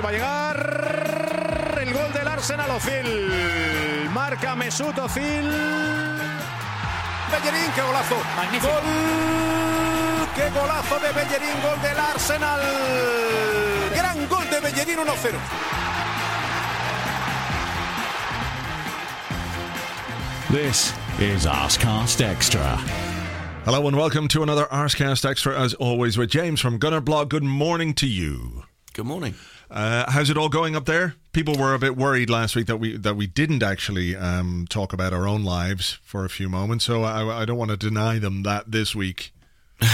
Ahí va a llegar el gol del Arsenal Ozil. Marca Mesut Ozil. Bellerín, qué golazo. Magnífico. Gol. Qué golazo de Bellerín, gol del Arsenal. Gran gol de Bellerín 1-0. This is Arscast Extra. Hello and welcome to another Arscast Extra, as always, with James from Gunner Blog. Good morning to you. Good morning. Uh, how's it all going up there? People were a bit worried last week that we that we didn't actually um, talk about our own lives for a few moments, so I, I don't want to deny them that this week.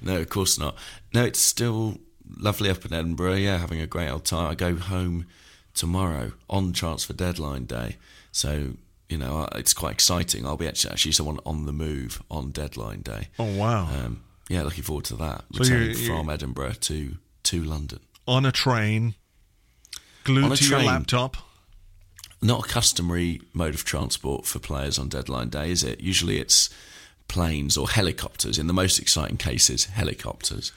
No, of course not. No, it's still lovely up in Edinburgh. Yeah, having a great old time. I go home tomorrow on transfer deadline day, so you know it's quite exciting. I'll be actually, actually someone on the move on deadline day. Oh wow! Um, yeah, looking forward to that. So Returning from Edinburgh to to London. On a train, glued a to your train. laptop. Not a customary mode of transport for players on deadline day, is it? Usually it's planes or helicopters. In the most exciting cases, helicopters.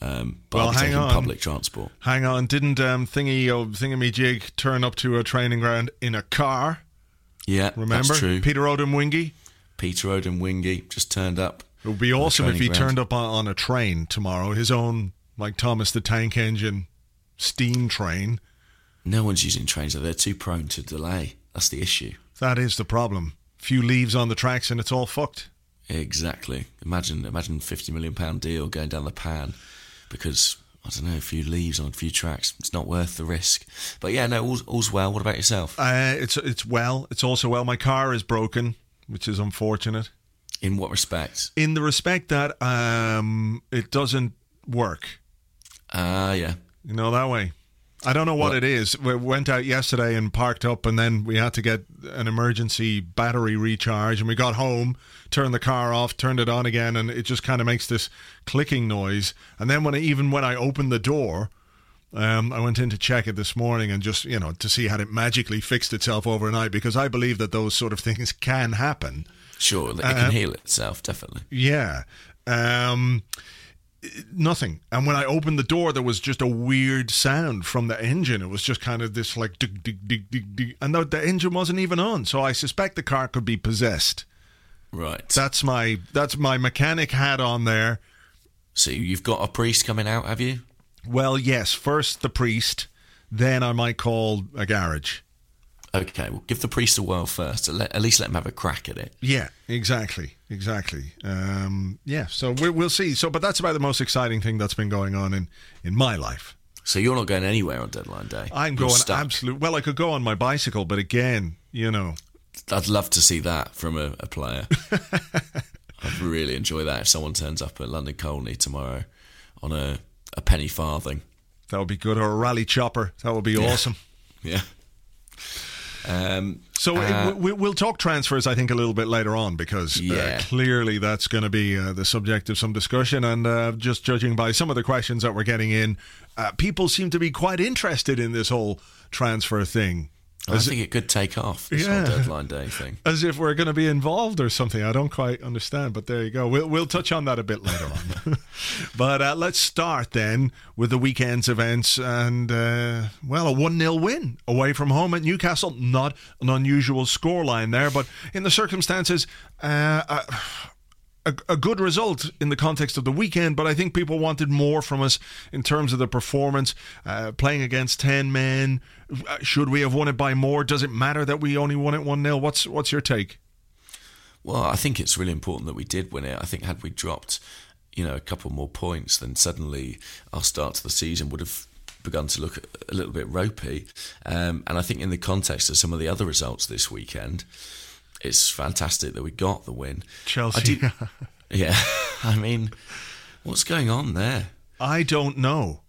Um, but Well, I'll be hang taking on. public transport. Hang on, didn't um, thingy oh, thingy jig turn up to a training ground in a car? Yeah, Remember, that's true. Peter Odemwingie. Peter Odemwingie just turned up. It would be awesome if he ground. turned up on, on a train tomorrow, his own like Thomas the Tank Engine steam train. No one's using trains; they're too prone to delay. That's the issue. That is the problem. Few leaves on the tracks and it's all fucked. Exactly. Imagine, imagine fifty million pound deal going down the pan because I don't know a few leaves on a few tracks. It's not worth the risk. But yeah, no, all's, all's well. What about yourself? Uh, it's it's well. It's also well. My car is broken, which is unfortunate. In what respect? In the respect that um, it doesn't work. Ah, yeah. You know that way. I don't know what Well- it is. We went out yesterday and parked up, and then we had to get an emergency battery recharge. And we got home, turned the car off, turned it on again, and it just kind of makes this clicking noise. And then when I, even when I opened the door, um, I went in to check it this morning and just you know to see had it magically fixed itself overnight because I believe that those sort of things can happen. Sure, it Uh, can heal itself. Definitely. Yeah. Um, nothing. And when I opened the door, there was just a weird sound from the engine. It was just kind of this like dig, dig, dig, dig, dig. And the, the engine wasn't even on. So I suspect the car could be possessed. Right. That's my that's my mechanic hat on there. so you've got a priest coming out, have you? Well, yes. First the priest, then I might call a garage. Okay, well, give the priest a whirl first. At at least let him have a crack at it. Yeah, exactly, exactly. Um, yeah, so we, we'll see. So, but that's about the most exciting thing that's been going on in in my life. So you're not going anywhere on deadline day. I'm You're going stuck. absolute. Well, I could go on my bicycle, but again, you know, I'd love to see that from a, a player. I'd really enjoy that if someone turns up at London Colney tomorrow on a, a penny farthing. that would be good. Or a Raleigh Chopper, that would be awesome. Yeah. Um, So Uh, we, we'll talk transfers, I think, a little bit later on because uh, clearly that's going to be uh, the subject of some discussion. And uh, just judging by some of the questions that we're getting in, uh, people seem to be quite interested in this whole transfer thing. I think it could take off this Yeah. whole deadline day thing. As if we're going to be involved or something. I don't quite understand, but there you go. We'll, we'll touch on that a bit later on. but uh, let's start then with the weekend's events and, uh, well, a 1 0 win away from home at Newcastle. Not an unusual scoreline there, but in the circumstances, uh, uh, a, a good result in the context of the weekend, but I think people wanted more from us in terms of the performance. Uh, playing against 10 men, Uh, should we have won it by more? Does it matter that we only won it 1 0? What's, what's your take? Well, I think it's really important that we did win it. I think had we dropped, you know, a couple more points, then suddenly our start to the season would have begun to look a little bit ropey. Um, and I think in the context of some of the other results this weekend, it's fantastic that we got the win. Chelsea. I do, yeah, I mean, what's going on there? I don't know.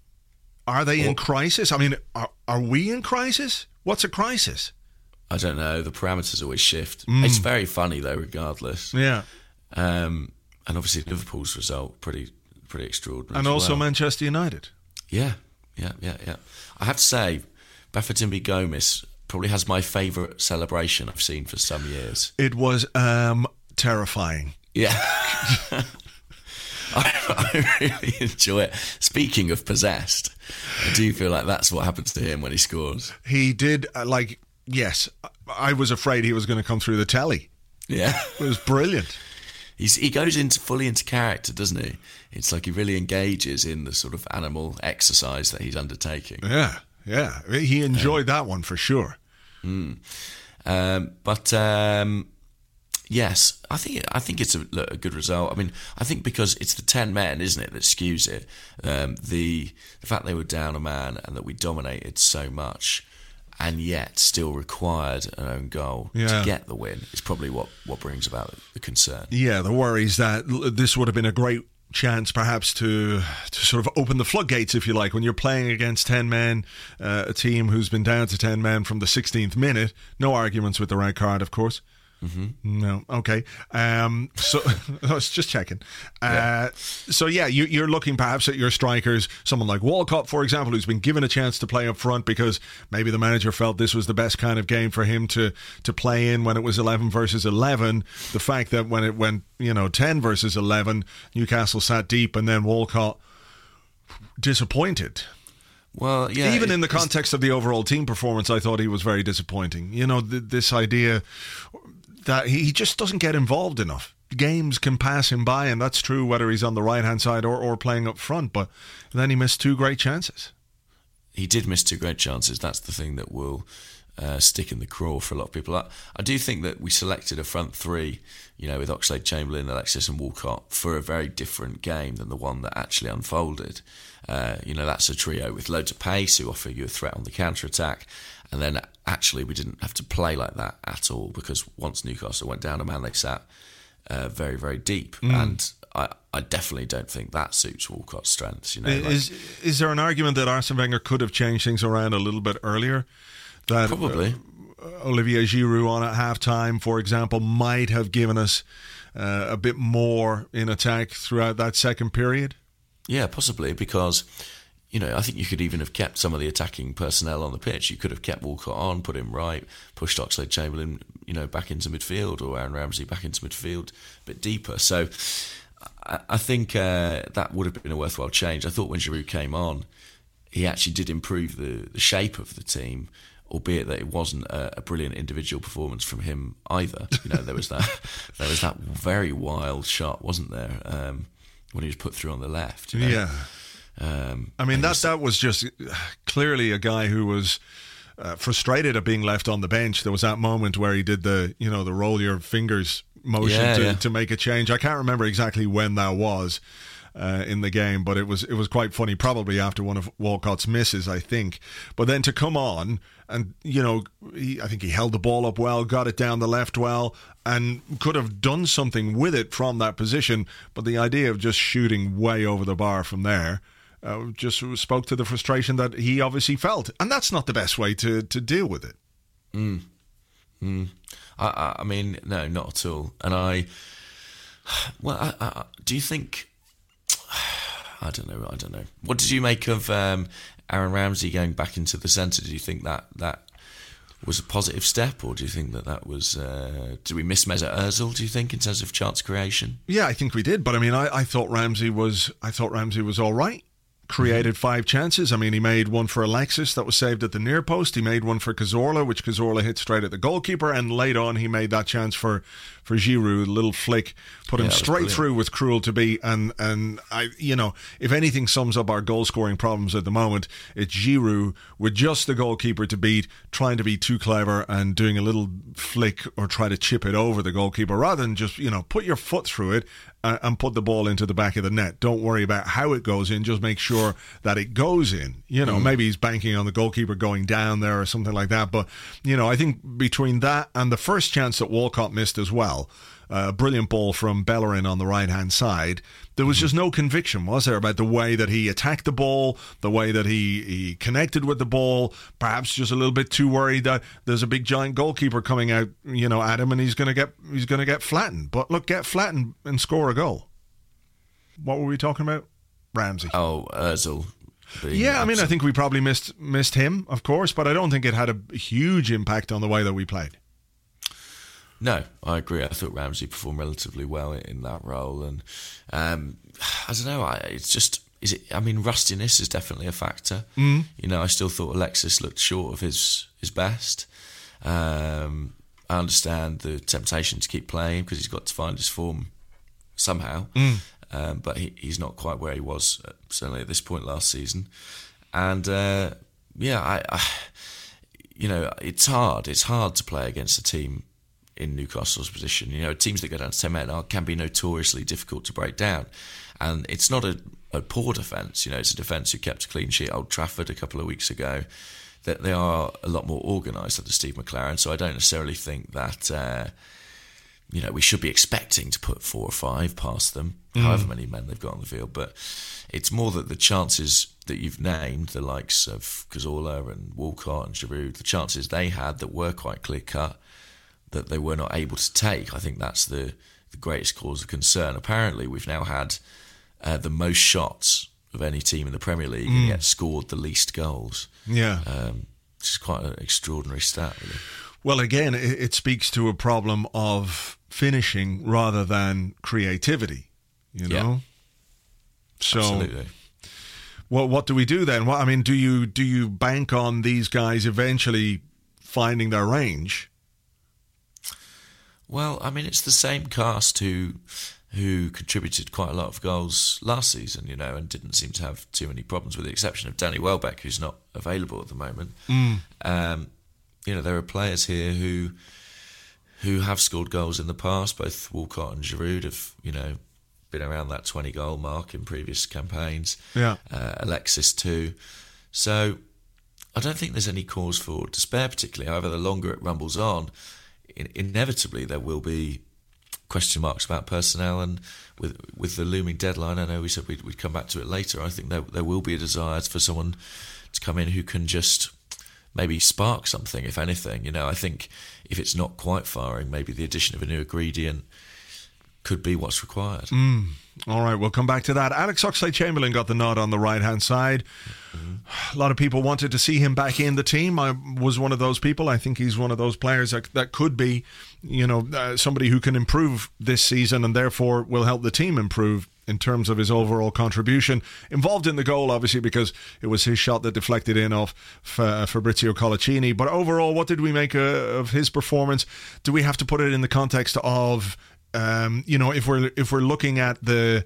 Are they in crisis? I mean, are, are we in crisis? What's a crisis? I don't know. The parameters always shift. Mm. It's very funny though, regardless. Yeah. Um, and obviously Liverpool's result pretty pretty extraordinary. And also well. Manchester United. Yeah, yeah, yeah, yeah. I have to say, Bafétimbi Gomis probably has my favourite celebration I've seen for some years. It was um, terrifying. Yeah. I, I really enjoy it. Speaking of possessed, I do feel like that's what happens to him when he scores. He did uh, like yes. I was afraid he was going to come through the telly. Yeah, It was brilliant. He's, he goes into fully into character, doesn't he? It's like he really engages in the sort of animal exercise that he's undertaking. Yeah, yeah. He enjoyed that one for sure. Um, but um, yes, I think I think it's a, a, good result. I mean, I think because it's the ten men, isn't it, that skews it. Um, the the fact they were down a man and that we dominated so much, and yet still required an own goal Yeah. to get the win is probably what what brings about the concern. Yeah, the worries that this would have been a great chance perhaps to to sort of open the floodgates if you like when you're playing against 10 men uh, a team who's been down to 10 men from the 16th minute. No arguments with the red card of course no. Okay. Um so I was just checking. Uh so yeah you, you're looking perhaps at your strikers someone like Walcott for example who's been given a chance to play up front because maybe the manager felt this was the best kind of game for him to to play in when it was 11 versus 11 the fact that when it went you know 10 versus 11 Newcastle sat deep and then Walcott disappointed. Well, yeah, even in the context of the overall team performance, I thought he was very disappointing. You know, th- this idea that he just doesn't get involved enough. Games can pass him by, and that's true whether he's on the right hand side or, or playing up front. But then he missed two great chances. he did miss two great chances. That's the thing that will uh, stick in the craw for a lot of people. I, I do think that we selected a front three, you know, with Oxlade, Chamberlain, Alexis, and Walcott for a very different game than the one that actually unfolded. Uh, you know, that's a trio with loads of pace who offer you a threat on the counter attack. And then actually, we didn't have to play like that at all because once Newcastle went down a man, they sat uh, very, very deep. And I, I definitely don't think that suits Walcott's strengths. You know, like- Is is there an argument that Arsene Wenger could have changed things around a little bit earlier? That uh, probably. Olivier Giroud on at halftime, for example, might have given us uh, a bit more in attack throughout that second period. Yeah, possibly because you know I think you could even have kept some of the attacking personnel on the pitch. You could have kept Walcott on, put him right, pushed Oxlade Chamberlain, you know, back into midfield or Aaron Ramsey back into midfield a bit deeper. So I, I think uh, that would have been a worthwhile change. I thought when Giroud came on, he actually did improve the, the shape of the team. Albeit that it wasn't a, a brilliant individual performance from him either. You know, there was that there was that very wild shot, wasn't there, um, when he was put through on the left. you know? Yeah. Um, I mean, that was- that was just clearly a guy who was uh, frustrated at being left on the bench. There was that moment where he did the, you know, the roll your fingers motion Yeah, to, yeah. to make a change. I can't remember exactly when that was uh, in the game, but it was it was quite funny. Probably after one of Walcott's misses, I think. But then to come on and you know, he, I think he held the ball up well, got it down the left well, and could have done something with it from that position. But the idea of just shooting way over the bar from there uh, just spoke to the frustration that he obviously felt, and that's not the best way to to deal with it. I, I, I mean, no, not at all. And I, well, I, I, do you think? I don't know. I don't know. What did you make of um, Aaron Ramsey going back into the centre? Do you think that that was a positive step, or do you think that that was? Uh, did we miss Mesut Ozil? Do you think in terms of chance creation? Yeah, I think we did, but I mean, I, I thought Ramsey was I thought Ramsey was all right. Created five chances. I mean, he made one for Alexis that was saved at the near post. He made one for Cazorla, which Cazorla hit straight at the goalkeeper, and late on he made that chance for for Giroud, a little flick, put him Yeah, straight brilliant. through with cruel to be. And and I, you know, if anything sums up our goal scoring problems at the moment, it's Giroud with just the goalkeeper to beat, trying to be too clever and doing a little flick or try to chip it over the goalkeeper rather than just you know put your foot through it uh, and put the ball into the back of the net. Don't worry about how it goes in. Just make sure that it goes in. You know, maybe he's banking on the goalkeeper going down there or something like that. But you know, I think between that and the first chance that Walcott missed as well, uh, a brilliant ball from Bellerin on the right hand side. There was just no conviction, was there, about the way that he attacked the ball, the way that he, he connected with the ball. Perhaps just a little bit too worried that there's a big giant goalkeeper coming out, you know, at him, and he's gonna get he's gonna get flattened. But look, get flattened and score a goal. What were we talking about? Ramsey. Oh, being Yeah, I mean, I think we probably missed missed him, of course, but I don't think it had a huge impact on the way that we played. No, I agree. I thought Ramsey performed relatively well in that role, and um, I don't know. I, it's just is it? I mean, rustiness is definitely a factor. Mm. You know, I still thought Alexis looked short of his his best. Um, I understand the temptation to keep playing because he's got to find his form somehow. Mm. Um, but he, he's not quite where he was certainly at this point last season. And uh, yeah, I, I, you know, it's hard. It's hard to play against a team in Newcastle's position. You know, teams that go down to ten men are, can be notoriously difficult to break down, and it's not a, a poor defence. You know, it's a defence who kept a clean sheet at Old Trafford a couple of weeks ago. That they are a lot more organised than Steve McClaren. So I don't necessarily think that. Uh, you know, we should be expecting to put four or five past them, mm. however many men they've got on the field. But it's more that the chances that you've named, the likes of Cazorla and Walcott and Giroud, the chances they had that were quite clear cut, that they were not able to take. I think that's the, the greatest cause of concern. Apparently, we've now had uh, the most shots of any team in the Premier League mm. and yet scored the least goals. Yeah. Um, which is quite an extraordinary stat, really. Well, again, it, it speaks to a problem of finishing rather than creativity, you know? Yeah. So. Absolutely. Well, what do we do then? What, I mean, do you do you bank on these guys eventually finding their range? Well, I mean, it's the same cast who who contributed quite a lot of goals last season, you know, and didn't seem to have too many problems, with the exception of Danny Welbeck, who's not available at the moment. Mm. Um, you know, there are players here who who have scored goals in the past. Both Walcott and Giroud have, you know, been around that twenty goal mark in previous campaigns. Yeah, uh, Alexis too. So I don't think there's any cause for despair, particularly. However, the longer it rumbles on, in- inevitably there will be question marks about personnel and with with the looming deadline. I know we said we'd, we'd come back to it later. I think there there will be a desire for someone to come in who can just maybe spark something, if anything. You know, I think if it's not quite firing, maybe the addition of a new ingredient could be what's required. Mm. All right, we'll come back to that. Alex Oxlade Chamberlain got the nod on the right hand side. Mm-hmm. A lot of people wanted to see him back in the team. I was one of those people. I think he's one of those players that, that could be, you know, uh, somebody who can improve this season and therefore will help the team improve in terms of his overall contribution. Involved in the goal, obviously, because it was his shot that deflected in off uh, Fabrizio Coloccini. But overall, what did we make uh, of his performance? Do we have to put it in the context of, um, you know, if we're if we're looking at the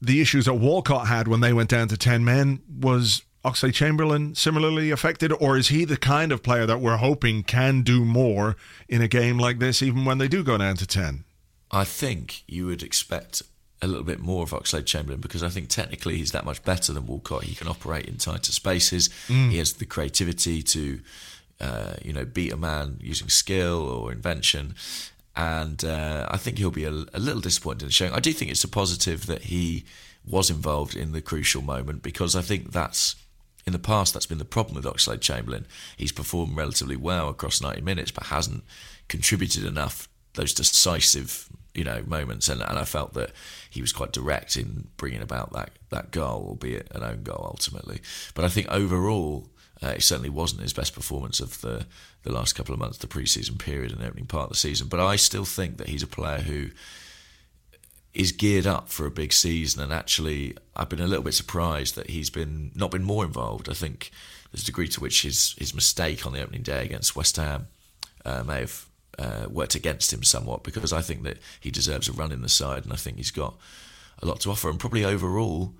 the issues that Walcott had when they went down to ten men, was Oxlade Chamberlain similarly affected, or is he the kind of player that we're hoping can do more in a game like this, even when they do go down to ten? I think you would expect a little bit more of Oxlade Chamberlain because I think technically he's that much better than Walcott. He can operate in tighter spaces. Mm. He has the creativity to, uh, you know, beat a man using skill or invention. And uh, I think he'll be a, a, little disappointed in the showing. I do think it's a positive that he was involved in the crucial moment because I think that's in the past that's been the problem with Oxlade Chamberlain. He's performed relatively well across 90 minutes, but hasn't contributed enough those decisive you know moments, and, and I felt that he was quite direct in bringing about that that goal, albeit an own goal ultimately. But I think overall. Uh, it certainly wasn't his best performance of the, the last couple of months, the pre-season period and opening part of the season. But I still think that he's a player who is geared up for a big season. And actually, I've been a little bit surprised that he's been not been more involved. I think there's a degree to which his his mistake on the opening day against West Ham uh, may have uh, worked against him somewhat because I think that he deserves a run in the side, and I think he's got a lot to offer, and probably overall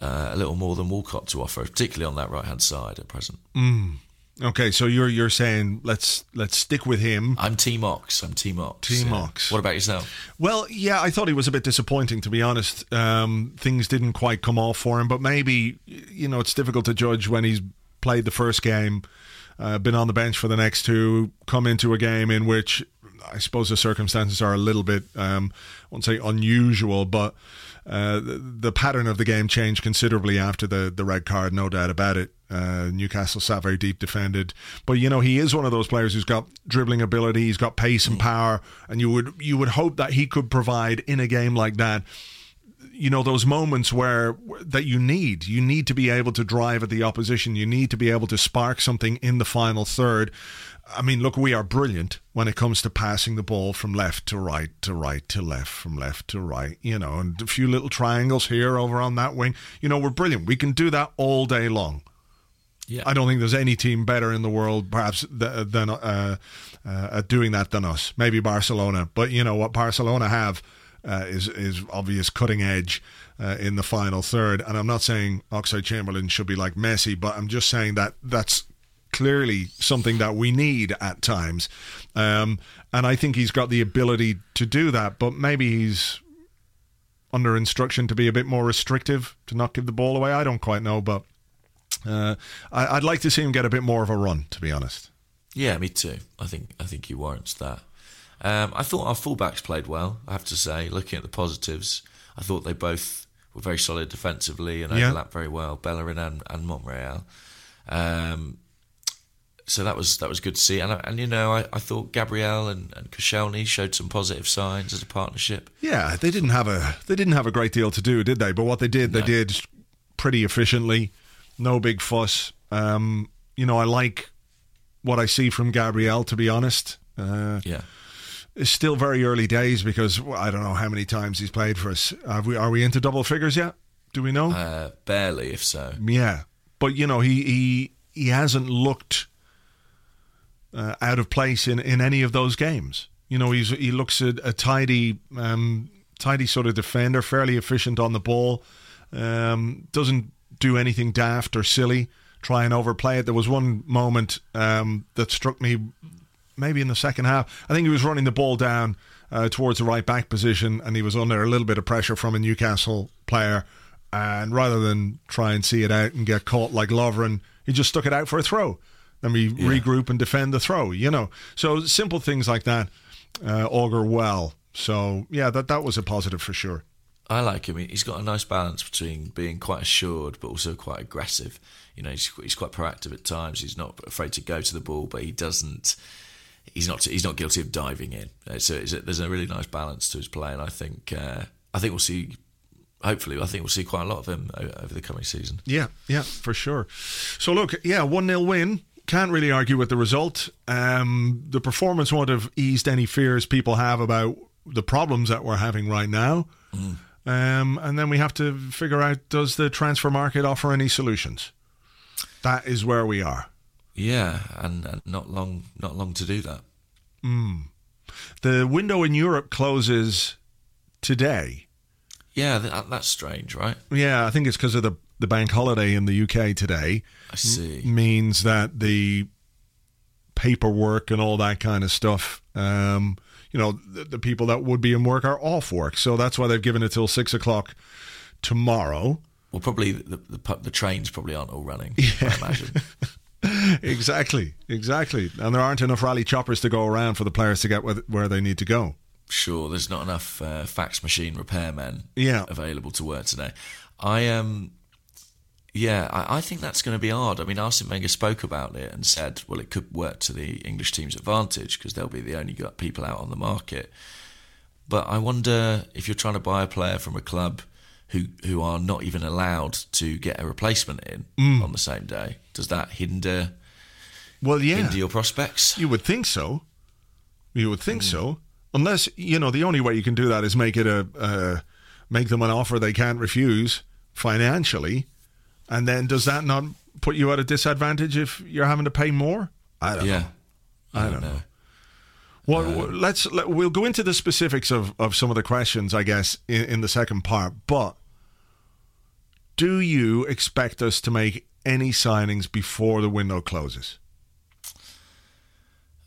uh, a little more than Walcott to offer, particularly on that right hand side at present. Mm. Okay, so you're you're saying let's let's stick with him. I'm Team Ox. I'm Team Ox. Team yeah. Ox. What about yourself? Well, yeah, I thought he was a bit disappointing to be honest. Um, things didn't quite come off for him, but maybe you know it's difficult to judge when he's played the first game uh, been on the bench for the next two, come into a game in which I suppose the circumstances are a little bit, um, I won't say unusual, but uh, the, the, pattern of the game changed considerably after the, the red card, no doubt about it. Uh, Newcastle sat very deep defended, but you know he is one of those players who's got dribbling ability, he's got pace and power, and you would you would hope that he could provide in a game like that you know those moments where that you need. You need to be able to drive at the opposition. You need to be able to spark something in the final third. I mean look we are brilliant when it comes to passing the ball from left to right to right to left from left to right you know and a few little triangles here over on that wing. You know we're brilliant. We can do that all day long. Yeah. I don't think there's any team better in the world, perhaps, th- than uh, uh, at doing that than us. Maybe Barcelona, but you know what? Barcelona have uh, is is obvious cutting edge uh, in the final third. And I'm not saying Oxlade Chamberlain should be like Messi, but I'm just saying that that's clearly something that we need at times. Um, and I think he's got the ability to do that, but maybe he's under instruction to be a bit more restrictive to not give the ball away. I don't quite know, but uh, I, I'd like to see him get a bit more of a run, to be honest. Yeah, me too. I think I think he warrants that. Um, I thought our fullbacks played well. I have to say, looking at the positives, I thought they both were very solid defensively and Yeah. overlapped very well, Bellerin and, and Monreal. Um, so that was that was good to see. And I- and you know, I, I thought Gabriel and, and Koscielny showed some positive signs as a partnership. Yeah, they didn't have a they didn't have a great deal to do, did they? But what they did, they did pretty efficiently. No big fuss. Um, you know, I like what I see from Gabriel. To be honest, uh, Yeah. It's still very early days because well, I don't know how many times he's played for us. Have we, are we into double figures yet? Do we know? Uh, barely, if so. Yeah, but you know he he he hasn't looked uh, out of place in, in any of those games. You know he's he looks a, a tidy um, tidy sort of defender, fairly efficient on the ball. Um, doesn't do anything daft or silly. Try and overplay it. There was one moment um, that struck me, maybe in the second half. I think he was running the ball down uh, towards the right back position, and he was under a little bit of pressure from a Newcastle player. And rather than try and see it out and get caught like Lovren, he just stuck it out for a throw. Then we regroup and defend the throw. You know, so simple things like that uh, augur well. So yeah, that that was a positive for sure. I like him. He's got a nice balance between being quite assured but also quite aggressive. You know, he's, he's quite proactive at times. He's not afraid to go to the ball, but he doesn't. He's not. He's not guilty of diving in. So it's a, there's a really nice balance to his play, and I think. Uh, I think we'll see. Hopefully, I think we'll see quite a lot of him over the coming season. Yeah, yeah, for sure. So look, yeah, one 0 win. Can't really argue with the result. Um, the performance won't have eased any fears people have about the problems that we're having right now. Um, and then we have to figure out: does the transfer market offer any solutions? That is where we are. Yeah, and, and not long, not long to do that. The window in Europe closes today. Yeah, that, that's strange, right? Yeah, I think it's because of the the bank holiday in the UK today. I see. means that the paperwork and all that kind of stuff, um, you know, the, the people that would be in work are off work. So that's why they've given it till six o'clock tomorrow. Well, probably the the, the trains probably aren't all running. I imagine. exactly, exactly. And there aren't enough Raleigh Choppers to go around for the players to get where, they need to go. sure there's not enough uh, fax machine repairmen Yeah. available to work today. I um yeah, I, I think that's going to be hard. I mean, Arsene Wenger spoke about it and said, well, it could work to the English team's advantage because they'll be the only people out on the market. But I wonder if you're trying to buy a player from a club who who are not even allowed to get a replacement in on the same day, does that hinder Well, yeah, hinder your prospects? you would think so. You would think so, unless you know the only way you can do that is make it a uh, make them an offer they can't refuse financially, and then does that not put you at a disadvantage if you're having to pay more? I don't yeah, know. I don't know. Well, well, let's let, we'll go into the specifics of, of some of the questions, I guess, in, in the second part. But do you expect us to make any signings before the window closes?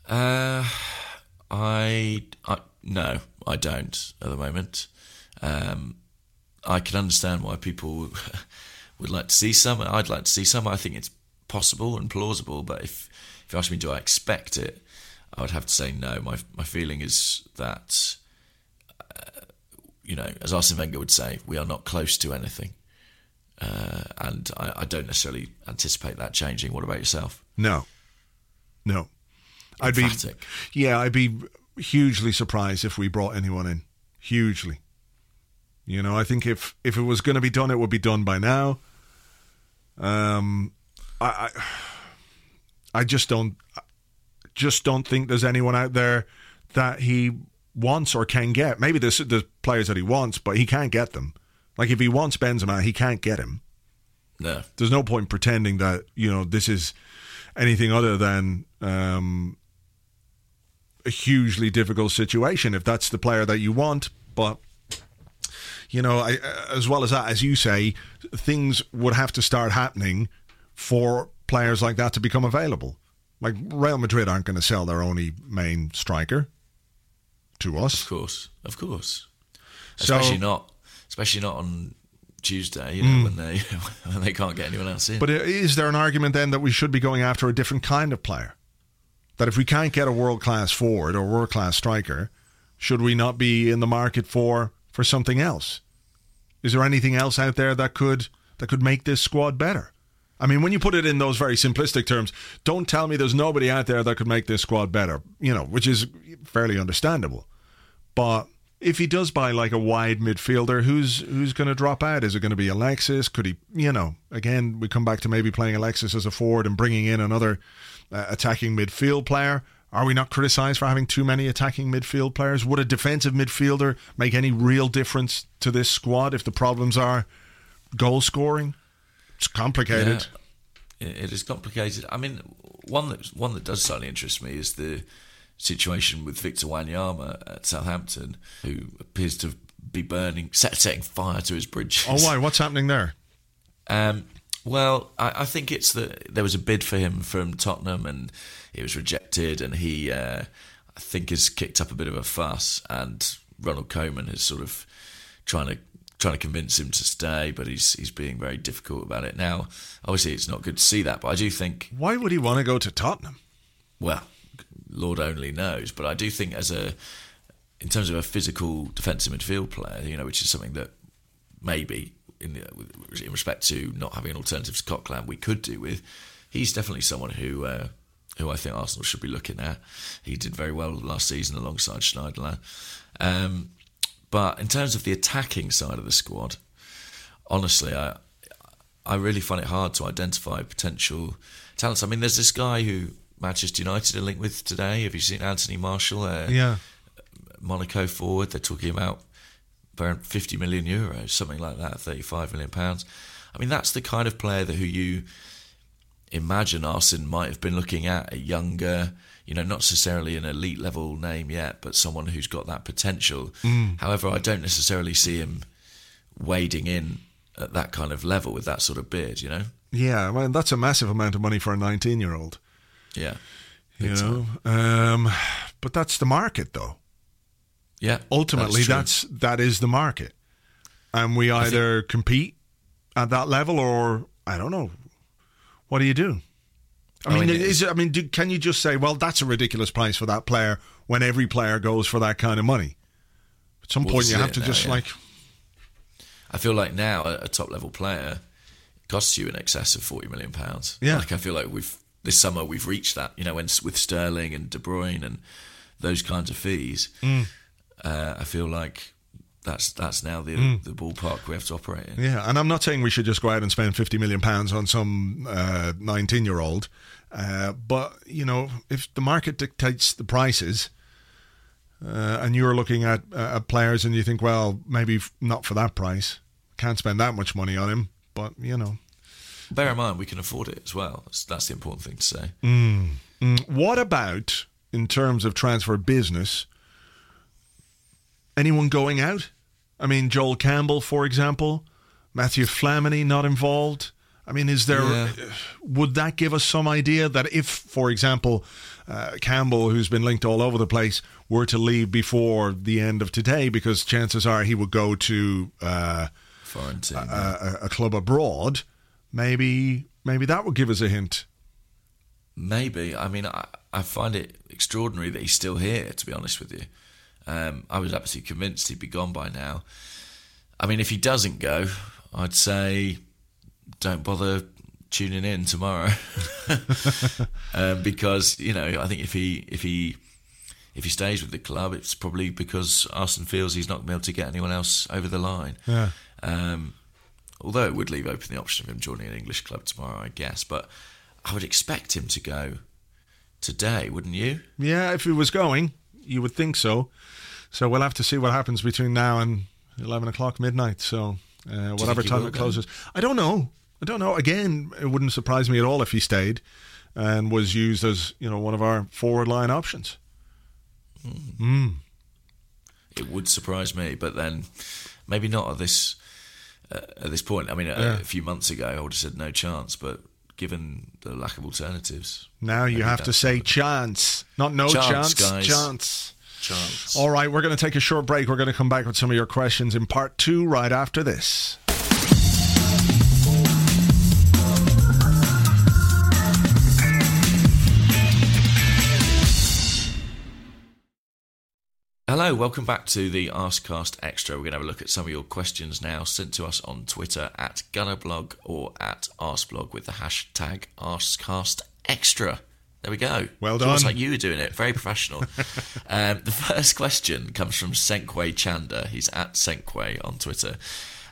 Uh, I, I no, I don't at the moment. Um, I can understand why people would like to see some. I'd like to see some. I think it's possible and plausible. But if if you ask me, do I expect it? I would have to say no. My my feeling is that, uh, you know, as Arsene Wenger would say, we are not close to anything. Uh, and I, I don't necessarily anticipate that changing. What about yourself? No, no. I'd be yeah, I'd be hugely surprised if we brought anyone in. Hugely. You know, I think if if it was going to be done, it would be done by now. Um, I, I, I just don't, just don't think there's anyone out there that he wants or can get. Maybe there's there's players that he wants, but he can't get them. Like if he wants Benzema, he can't get him. No. There's no point pretending that you know this is anything other than um, a hugely difficult situation if that's the player that you want. But you know, I, as well as that, as you say, things would have to start happening for players like that to become available. Like Real Madrid aren't going to sell their only main striker to us. Of course, of course. So- Especially not, especially not on Tuesday. You know hmm. when they when they can't get anyone else in. But is there an argument then that we should be going after a different kind of player? That if we can't get a world class forward or world class striker, should we not be in the market for for something else? Is there anything else out there that could that could make this squad better? I mean, when you put it in those very simplistic terms, don't tell me there's nobody out there that could make this squad better. You know, which is fairly understandable. But if he does buy like a wide midfielder, who's who's going to drop out? Is it going to be Alexis? Could he, you know, again, we come back to maybe playing Alexis as a forward and bringing in another uh, attacking midfield player. Are we not criticised for having too many attacking midfield players? Would a defensive midfielder make any real difference to this squad if the problems are goal scoring? It's complicated. Yeah, it is complicated. I mean, one that one that does slightly interest me is the situation with Victor Wanyama at Southampton, who appears to be burning, set, setting fire to his bridges. Oh, why? What's happening there? Um, well, I, I think it's that there was a bid for him from Tottenham and it was rejected, and he, uh, I think, has kicked up a bit of a fuss. And Ronald Koeman is sort of trying to trying to convince him to stay, but he's he's being very difficult about it. Now, obviously, it's not good to see that, but I do think Why would he want to go to Tottenham? well, Lord only knows, but I do think as a in terms of a physical defensive midfield player, you know, which is something that maybe in in respect to not having an alternative to Coquelin, we could do with. He's definitely someone who uh, who I think Arsenal should be looking at. He did very well last season alongside Schneiderlin. Um, but in terms of the attacking side of the squad, honestly, I I really find it hard to identify potential talents. I mean, there's this guy who Manchester United are linked with today. Have you seen Anthony Martial? Uh, Yeah. Monaco forward. They're talking about around 50 million euros, something like that, 35 million pounds. I mean, that's the kind of player that who you imagine Arsene might have been looking at, a younger, you know, not necessarily an elite level name yet, but someone who's got that potential. However, I don't necessarily see him wading in at that kind of level with that sort of bid, you know? Yeah, well, that's a massive amount of money for a 19 year old. Yeah. You know, um, but that's the market, though. Yeah. Ultimately, true. that's, that is the market, and we either compete at that level or I don't know. What do you do? I mean, mean, is it, I mean, do, can you just say, well, that's a ridiculous price for that player when every player goes for that kind of money? At some Well, point, you have to now, just yeah. like, I feel like now a, a top level player costs you in excess of forty million pounds. Yeah. like I feel like we've this summer we've reached that. You know, when with Sterling and De Bruyne and those kinds of fees, Mm. uh, I feel like that's that's now the Mm. the ballpark we have to operate in. Yeah, and I'm not saying we should just go out and spend 50 million pounds on some 19 year old, uh, but you know, if the market dictates the prices, uh, and you're looking at uh, at players and you think, well, maybe f- not for that price, can't spend that much money on him, but you know, Bear in mind we can afford it as well. That's, the important thing to say. Mm, what about in terms of transfer business? Anyone going out? I mean, Joel Campbell, for example, Matthew Flamini not involved. I mean, is there? Yeah. Would that give us some idea that if, for example, uh, Campbell, who's been linked all over the place, were to leave before the end of today, because chances are he would go to uh, Foreign team. a, a club abroad, maybe maybe that would give us a hint. Maybe. I mean, I, I find it extraordinary that he's still here, to be honest with you. Um, I was absolutely convinced he'd be gone by now. I mean, if he doesn't go, I'd say don't bother tuning in tomorrow. um, because, you know, I think if he if he if he stays with the club, it's probably because Arsene feels he's not going to be able to get anyone else over the line. Yeah. Um, although it would leave open the option of him joining an English club tomorrow, I guess. But I would expect him to go today, wouldn't you? Yeah, if he was going, you would think so. So we'll have to see what happens between now and 11 o'clock midnight. So uh, whatever time it go? closes. I don't know. I don't know. Again, it wouldn't surprise me at all if he stayed and was used as, you know, one of our forward line options. It would surprise me, but then maybe not at this at this point. I mean, a, Yeah. a few months ago, I would have said no chance, but given the lack of alternatives, Now you have to say chance, not no Chance, chance, guys. chance. chance. All right, we're going to take a short break. We're going to come back with some of your questions in part two right after this. Hello, welcome back to the Arsecast Extra. We're going to have a look at some of your questions now sent to us on Twitter at Gunnerblog or at Arsblog with the hashtag ArsecastExtra. There we go. Well It's done. like you were doing it. Very professional. um, the first question comes from Senkwe Chanda. He's at Senkwe on Twitter.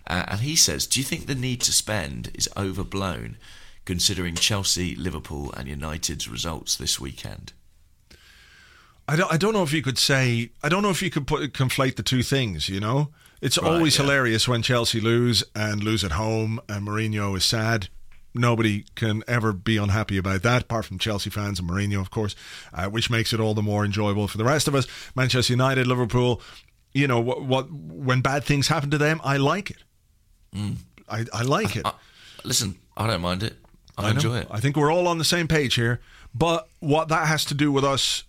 Uh, and he says, Do you think the need to spend is overblown considering Chelsea, Liverpool, and United's results this weekend? I don't, I don't know if you could say I don't know if you could put conflate the two things. You know, it's Right, always yeah. hilarious when Chelsea lose and lose at home, and Mourinho is sad. Nobody can ever be unhappy about that, apart from Chelsea fans and Mourinho, of course, uh, which makes it all the more enjoyable for the rest of us. Manchester United, Liverpool, you know what? what when bad things happen to them, I like it. I, I like it. Uh, listen, I don't mind it. I, know. enjoy it. I think we're all on the same page here. But what that has to do with us,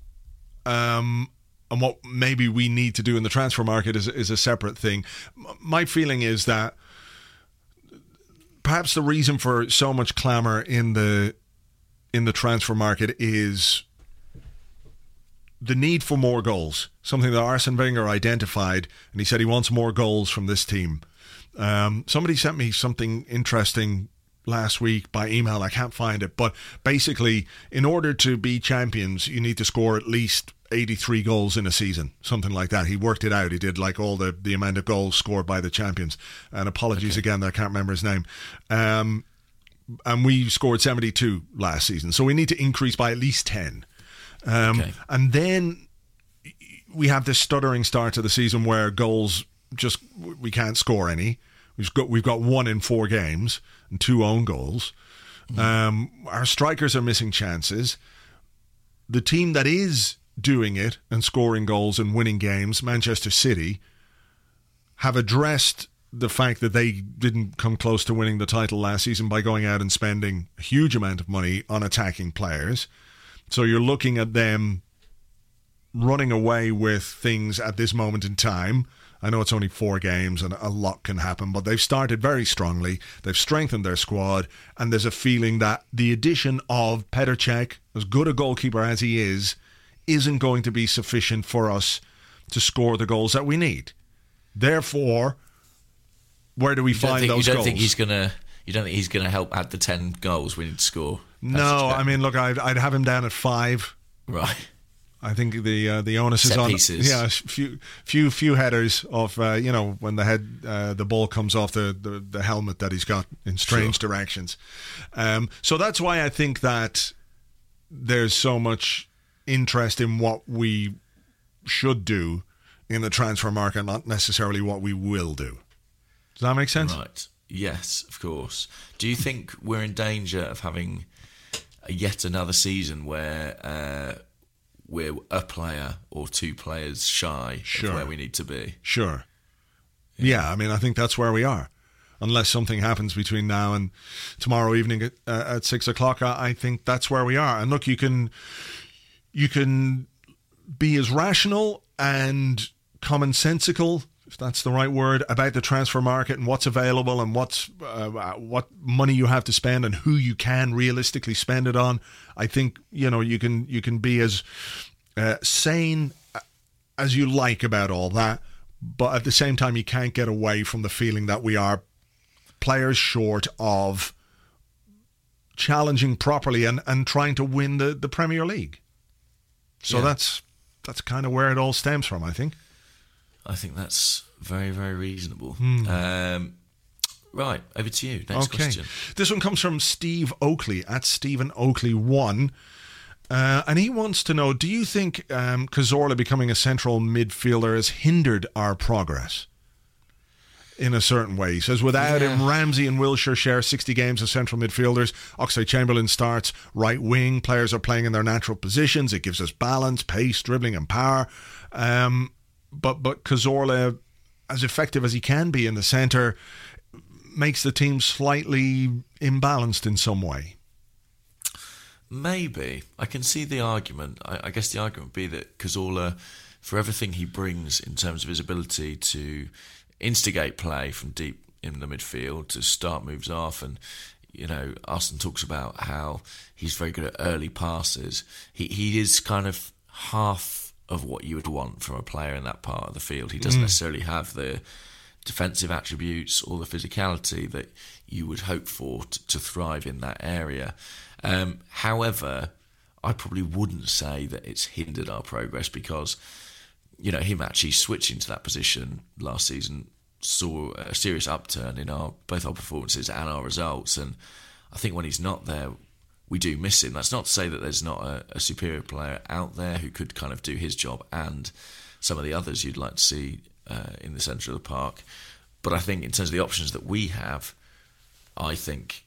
um, and what maybe we need to do in the transfer market is is a separate thing. My feeling is that perhaps the reason for so much clamor in the in the transfer market is the need for more goals, something that Arsene Wenger identified, and he said he wants more goals from this team. Um, somebody sent me something interesting last week by email. I can't find it, but basically, in order to be champions, you need to score at least 83 goals in a season, something like that. He worked it out. He did like all the, the amount of goals scored by the champions. And apologies again, that I can't remember his name. Um, and we scored 72 last season. So we need to increase by at least 10. Um, Okay. And then we have this stuttering start to the season where goals just we can't score any. We've got we've got one in four games and two own goals. Um, our strikers are missing chances. The team that is doing it and scoring goals and winning games, Manchester City, have addressed the fact that they didn't come close to winning the title last season by going out and spending a huge amount of money on attacking players. So you're looking at them running away with things at this moment in time. I know it's only four games and a lot can happen, but they've started very strongly. They've strengthened their squad, and there's a feeling that the addition of Petr Cech, as good a goalkeeper as he is, isn't going to be sufficient for us to score the goals that we need. Therefore, where do we find think, you don't goals? think he's gonna? You don't think he's gonna help add the ten goals we need to score? No, I mean, look, I'd, I'd have him down at five. right. I think the uh, the onus is on pieces. yeah, few few few headers of uh, you know when the head uh, the ball comes off the, the, the helmet that he's got in strange directions. Um, so that's why I think that there's so much interest in what we should do in the transfer market, not necessarily what we will do. Does that make sense? Right. Yes, of course. Do you think we're in danger of having yet another season where uh, we're a player or two players shy Sure. of where we need to be? Sure. Yeah. I mean, I think that's where we are. Unless something happens between now and tomorrow evening at, uh, at six o'clock, I, I think that's where we are. And look, you can you can be as rational and commonsensical, if that's the right word, about the transfer market and what's available and what's uh, what money you have to spend and who you can realistically spend it on. I think you know you can you can be as uh, sane as you like about all that, but at the same time, you can't get away from the feeling that we are players short of challenging properly and, and trying to win the, the Premier League. So Yeah. that's that's kind of where it all stems from. I think. I think that's very, very reasonable. Hmm. Um, right, over to you. Next okay. question. This one comes from Steve Oakley at Stephen Oakley one. Uh, and he wants to know: Do you think um, Cazorla becoming a central midfielder has hindered our progress in a certain way? He says, without him, Ramsey and Wilshere share 60 games as central midfielders. Oxlade Chamberlain starts right wing. Players are playing in their natural positions. It gives us balance, pace, dribbling, and power. Um, but but Cazorla, as effective as he can be in the centre, makes the team slightly imbalanced in some way. Maybe. I can see the argument. I, I guess the argument would be that Cazorla, for everything he brings in terms of his ability to instigate play from deep in the midfield, to start moves off, and you know, Arsene talks about how he's very good at early passes. He he is kind of half of what you would want from a player in that part of the field. He doesn't necessarily have the defensive attributes or the physicality that you would hope for to, to thrive in that area. Um, however, I probably wouldn't say that it's hindered our progress because, you know, him actually switching to that position last season saw a serious upturn in our both our performances and our results. And I think when he's not there, we do miss him. That's not to say that there's not a, a superior player out there who could kind of do his job and some of the others you'd like to see uh, in the centre of the park. But I think in terms of the options that we have, I think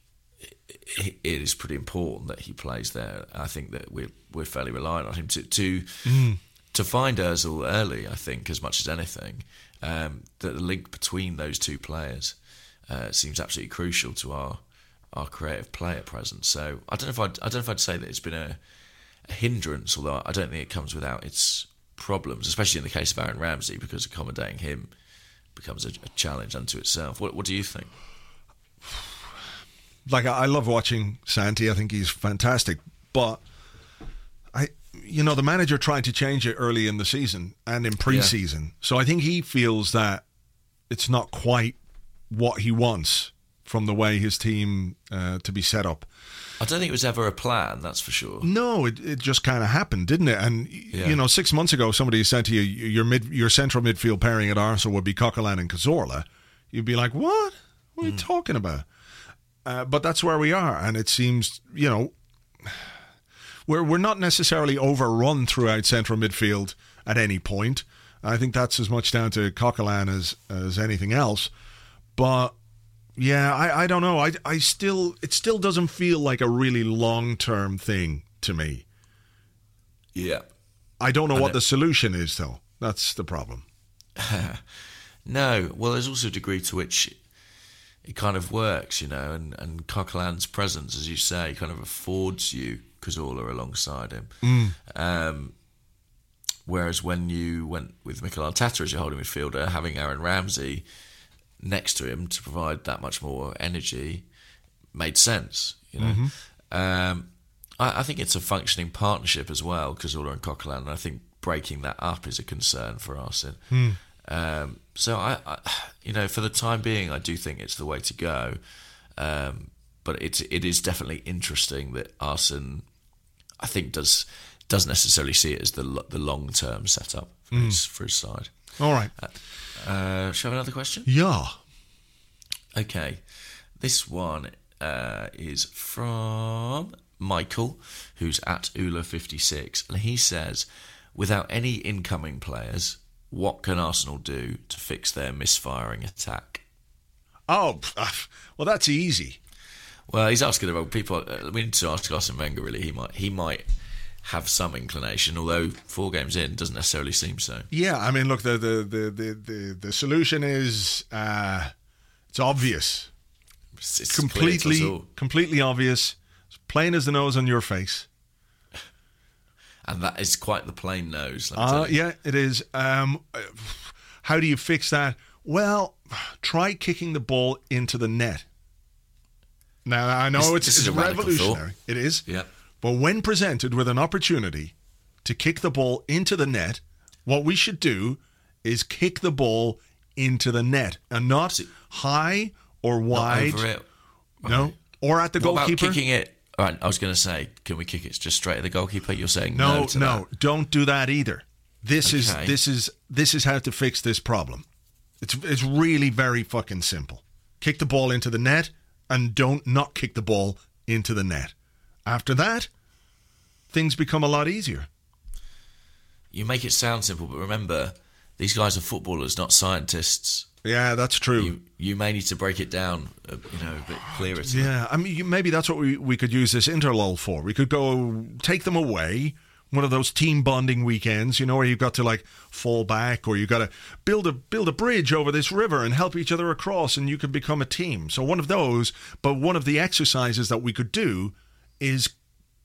it is pretty important that he plays there. I think that we're we're fairly reliant on him to to to find Özil early. I think as much as anything, um, that the link between those two players uh, seems absolutely crucial to our our creative player present. So I don't know if I'd, I don't know if I'd say that it's been a, a hindrance, although I don't think it comes without its problems, especially in the case of Aaron Ramsey, because accommodating him becomes a, a challenge unto itself. What what do you think? like I I love watching Santi. I think he's fantastic, but I, you know, the manager tried to change it early in the season and in pre-season, so I think he feels that it's not quite what he wants from the way his team uh, to be set up. I don't think it was ever a plan, that's for sure. No, it, it just kind of happened, didn't it? And Yeah. you know, six months ago, somebody said to you, your mid, your central midfield pairing at Arsenal would be Coquelin and Cazorla. You'd be like, what? What are you talking about? Uh, but that's where we are, and it seems, you know, we're we're not necessarily overrun throughout central midfield at any point. I think that's as much down to Coquelin as as anything else. But yeah, I, I don't know. I, I still it still doesn't feel like a really long term thing to me. Yeah. I don't know what know. the solution is though. That's the problem. No, well, there's also a degree to which it kind of works, you know, and, and Coquelin's presence, as you say, kind of affords you Cazorla alongside him. Um, whereas when you went with Mikel Arteta as your holding midfielder, having Aaron Ramsey next to him to provide that much more energy made sense, you know. Um, I, I think it's a functioning partnership as well, Cazorla and Coquelin, and I think breaking that up is a concern for Arsene. Um, so I, I, you know, for the time being, I do think it's the way to go. Um, but it's it is definitely interesting that Arsene, I think, does doesn't necessarily see it as the the long term setup for, his, for his side. All right. Uh, shall I have another question? Yeah. Okay, this one uh, is from Michael, who's at Ula56, and he says, without any incoming players, what can Arsenal do to fix their misfiring attack? Oh, well, that's easy. Well, he's asking the wrong people. Uh, we need to ask Arsene Wenger. Really, he might he might have some inclination, although four games in doesn't necessarily seem so. Yeah, I mean, look, the the the the the, solution is uh, it's obvious, It's, it's clear to us completely completely obvious, as plain as the nose on your face. and that is quite the plain nose. let me Uh, tell you. yeah, it is. Um, how do you fix that? Well, try kicking the ball into the net. Now I know This- it's, this it's revolutionary. It is. Yeah. But when presented with an opportunity to kick the ball into the net, what we should do is kick the ball into the net and not high or wide. No, or at the What about goalkeeper. kicking it? All right, I was going to say, can we kick it just straight at the goalkeeper? You're saying no, no, no, don't do that either. This is this is this is how to fix this problem. It's it's really very fucking simple. Kick the ball into the net and don't not kick the ball into the net. After that, things become a lot easier. You make it sound simple, but remember, these guys are footballers, not scientists. Yeah, that's true. You you may need to break it down, uh, you know, a bit clearer. To them. Yeah, I mean, you- maybe that's what we, we could use this interlull for. We could go take them away, one of those team bonding weekends, you know, where you've got to like fall back, or you've got to build a build a bridge over this river and help each other across, and you can become a team. So one of those, but one of the exercises that we could do is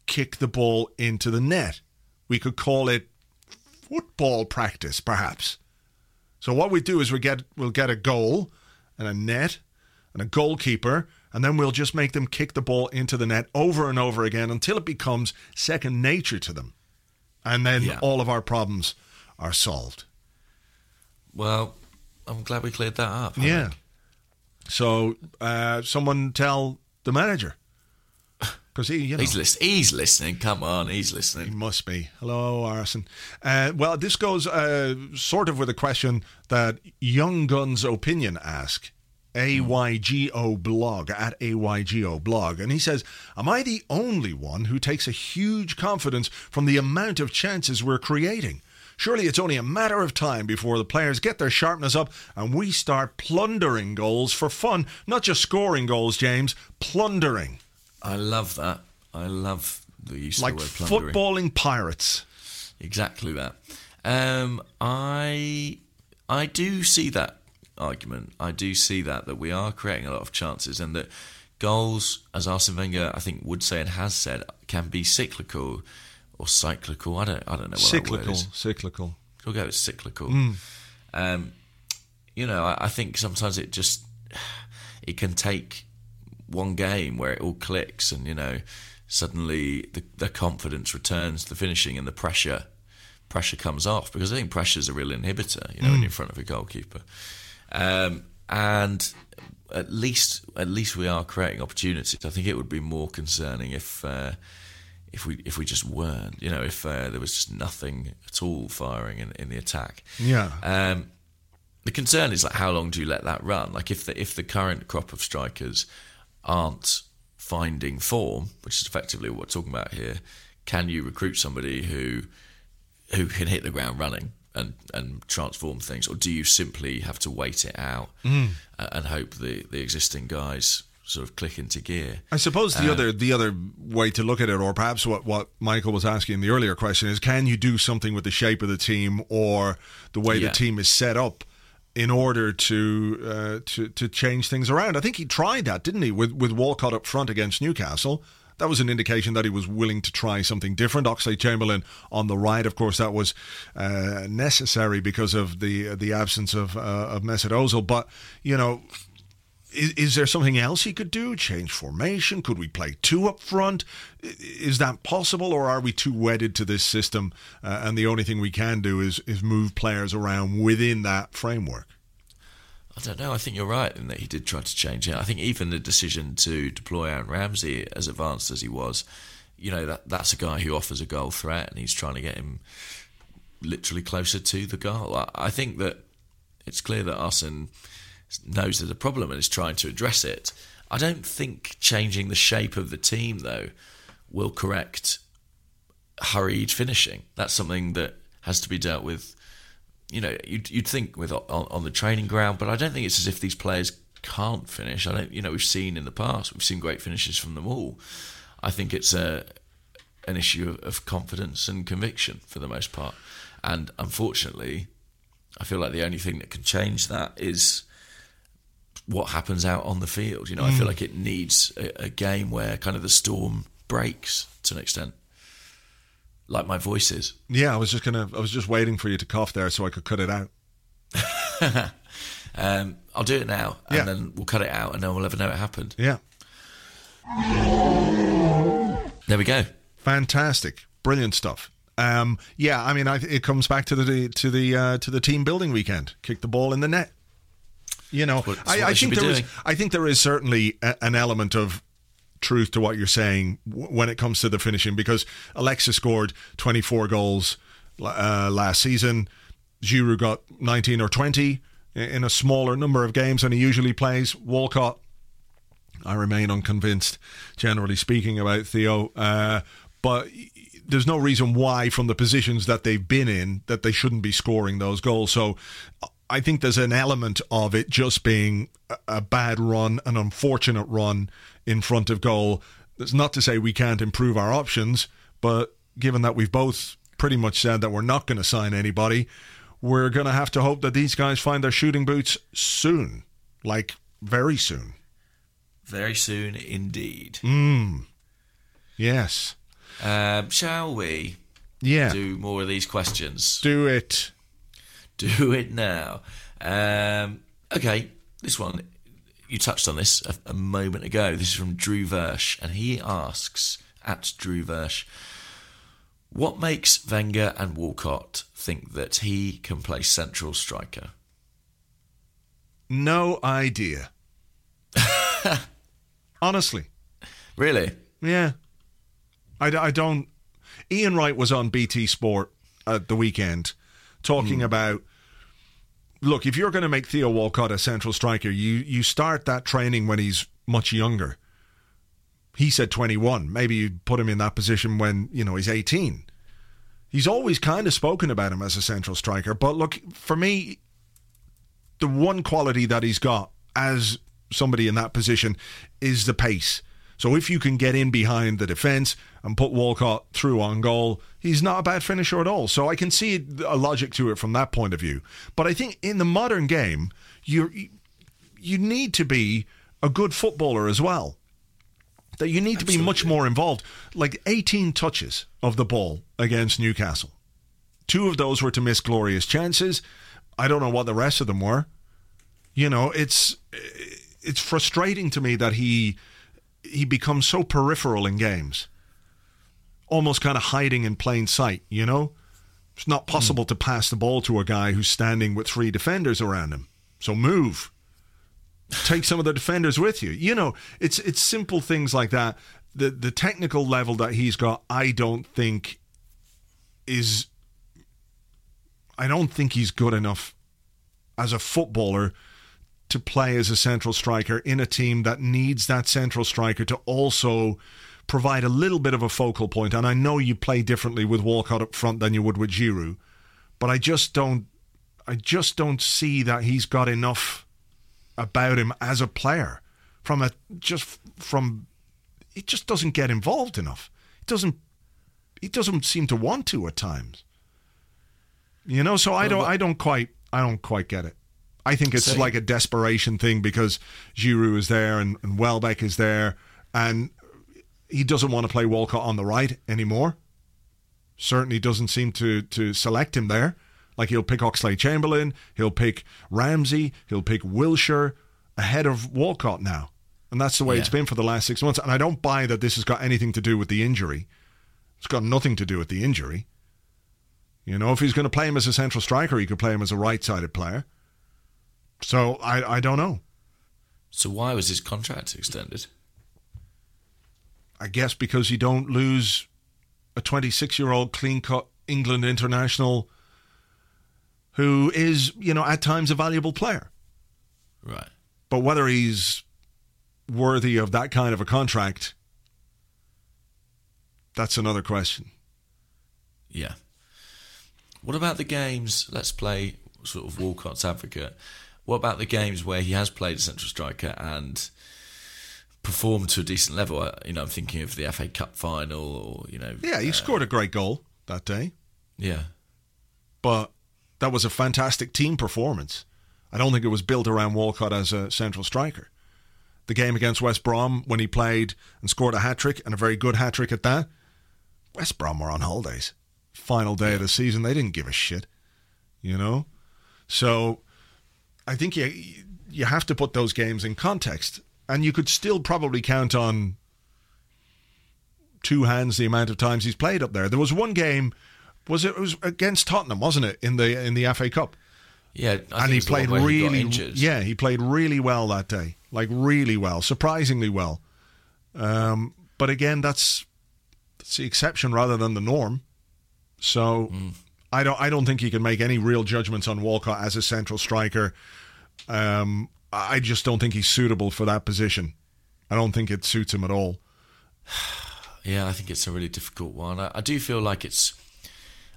kick the ball into the net. We could call it football practice, perhaps. So what we do is we get we'll get a goal and a net and a goalkeeper, and then we'll just make them kick the ball into the net over and over again until it becomes second nature to them. And then Yeah. all of our problems are solved. Well, I'm glad we cleared that up. Yeah. think. So uh, someone tell the manager. Because he, you know, He's, list- he's listening. Come on, he's listening. He must be. Hello, Arsene. Uh, well, this goes uh, sort of with a question that Young Guns Opinion ask. AYGO blog at AYGO blog. And he says, Am I the only one who takes a huge confidence from the amount of chances we're creating? Surely it's only a matter of time before the players get their sharpness up and we start plundering goals for fun. Not just scoring goals, James, plundering. I love that. I love the use Like of the word plundering. footballing pirates. Exactly that. Um, I I do see that argument. I do see that that we are creating a lot of chances and that goals, as Arsene Wenger I think would say and has said, can be cyclical or cyclical. I don't I don't know what that word cyclical. is. Cyclical. We'll go with cyclical. Hmm. Um, you know, I, I think sometimes it just it can take one game where it all clicks, and you know, suddenly the, the confidence returns, the finishing, and the pressure pressure comes off because I think pressure is a real inhibitor. You know, when you're in front of a goalkeeper, um, and at least at least we are creating opportunities. I think it would be more concerning if. Uh, if we if we just weren't, you know, if uh, there was just nothing at all firing in, in the attack, Yeah. um, the concern is like how long do you let that run? Like if the if the current crop of strikers aren't finding form, which is effectively what we're talking about here, can you recruit somebody who who can hit the ground running and and transform things, or do you simply have to wait it out Mm. and hope the the existing guys sort of click into gear? I suppose the Uh, other the other way to look at it, or perhaps what, what Michael was asking in the earlier question, is can you do something with the shape of the team or the way Yeah. the team is set up in order to uh, to to change things around? I think he tried that, didn't he, with with Walcott up front against Newcastle. That was an indication that he was willing to try something different. Oxlade Chamberlain on the right, of course, that was uh, necessary because of the the absence of uh, of Mesut Ozil. But you know, is, is there something else he could do? Change formation? Could we play two up front? Is that possible, or are we too wedded to this system? Uh, and the only thing we can do is is move players around within that framework. I don't know. I think you're right in that he did try to change it. I think even the decision to deploy Aaron Ramsey, as advanced as he was, you know, that that's a guy who offers a goal threat, and he's trying to get him literally closer to the goal. I, I think that it's clear that us Arsene knows there's a problem and is trying to address it. I don't think changing the shape of the team though will correct hurried finishing. That's something that has to be dealt with you know, you'd, you'd think with on, on the training ground, but I don't think it's as if these players can't finish. I don't, you know, we've seen in the past, we've seen great finishes from them all. I think it's a an issue of, of confidence and conviction for the most part, and unfortunately, I feel like the only thing that can change that is what happens out on the field. You know, I feel like it needs a, a game where kind of the storm breaks to an extent, like my voice is. Yeah, I was just gonna. I was just waiting for you to cough there so I could cut it out. Um, I'll do it now, and Yeah. then we'll cut it out, and no one will ever know it happened. Yeah, There we go. fantastic, brilliant stuff. Um, yeah, I mean, I, it comes back to the to the uh, to the team building weekend. Kick the ball in the net. You know, what- I, I think there is. doing. I think there is certainly a, an element of truth to what you're saying w- when it comes to the finishing because Alexis scored 24 goals uh, last season. Giroud got 19 or 20 in a smaller number of games than he usually plays. Walcott, I remain unconvinced, generally speaking, about Theo. Uh, but there's no reason why, from the positions that they've been in, that they shouldn't be scoring those goals. So I think there's an element of it just being a bad run, an unfortunate run in front of goal. That's not to say we can't improve our options, but given that we've both pretty much said that we're not going to sign anybody, we're going to have to hope that these guys find their shooting boots soon. Like, very soon. Very soon indeed. Mm. Yes. Um, shall we Yeah. do more of these questions? Do it. Do it now. Um, okay, this one, you touched on this a, a moment ago. This is from Drew Versh, and he asks at Drew Versh, what makes Wenger and Walcott think that he can play central striker? No idea. Honestly. Really? Yeah. I, I don't. Ian Wright was on BT Sport at the weekend talking about look, if you're going to make Theo Walcott a central striker, you, you start that training when he's much younger. He said 21. Maybe you put him in that position when, you know, he's 18. He's always kind of spoken about him as a central striker. But look, for me, the one quality that he's got as somebody in that position is the pace. So if you can get in behind the defence and put Walcott through on goal, he's not a bad finisher at all. So I can see a logic to it from that point of view. But I think in the modern game, you you need to be a good footballer as well. That you need to be much more involved. Like 18 touches of the ball against Newcastle. Two of those were to miss glorious chances. I don't know what the rest of them were. You know, it's it's frustrating to me that he he becomes so peripheral in games, almost kind of hiding in plain sight. You know, it's not possible mm. to pass the ball to a guy who's standing with three defenders around him. So move, take some of the defenders with you. You know, it's it's simple things like that. The the technical level that he's got, I don't think is. I don't think he's good enough as a footballer to play as a central striker in a team that needs that central striker to also provide a little bit of a focal point. And I know you play differently with Walcott up front than you would with Giroud, but I just don't, I just don't see that he's got enough about him as a player from a just from. He just doesn't get involved enough. He doesn't. He doesn't seem to want to at times. You know, so I don't. I don't quite. I don't quite get it. I think it's so, like a desperation thing because Giroud is there and, and Welbeck is there, and he doesn't want to play Walcott on the right anymore. Certainly doesn't seem to to select him there. Like he'll pick Oxlade Chamberlain, he'll pick Ramsey, he'll pick Wilshere ahead of Walcott now. And that's the way yeah. it's been for the last six months. And I don't buy that this has got anything to do with the injury. It's got nothing to do with the injury. You know, if he's going to play him as a central striker, he could play him as a right sided player. So I, I don't know. So why was his contract extended? I guess because you don't lose a 26 year old clean cut England international who is, you know, at times a valuable player. Right. But whether he's worthy of that kind of a contract, that's another question. Yeah. What about the games? Let's play sort of Walcott's advocate. What about the games where he has played a central striker and performed to a decent level? Uh, you know, I'm thinking of the FA Cup final, or you know. Yeah, he uh, scored a great goal that day. Yeah, but that was a fantastic team performance. I don't think it was built around Walcott as a central striker. The game against West Brom when he played and scored a hat trick and a very good hat trick at that. West Brom were on holidays. Final day of the season, they didn't give a shit. You know? So I think you you have to put those games in context, and you could still probably count on two hands the amount of times he's played up there. There was one game, was it, it was against Tottenham, wasn't it, in the in the FA Cup? Yeah, and he played really, he yeah, he played really well that day, like really well, surprisingly well. Um, but again, that's that's the exception rather than the norm. So mm. I don't. I don't think you can make any real judgments on Walcott as a central striker. Um, I just don't think he's suitable for that position. I don't think it suits him at all. Yeah, I think it's a really difficult one. I, I do feel like it's.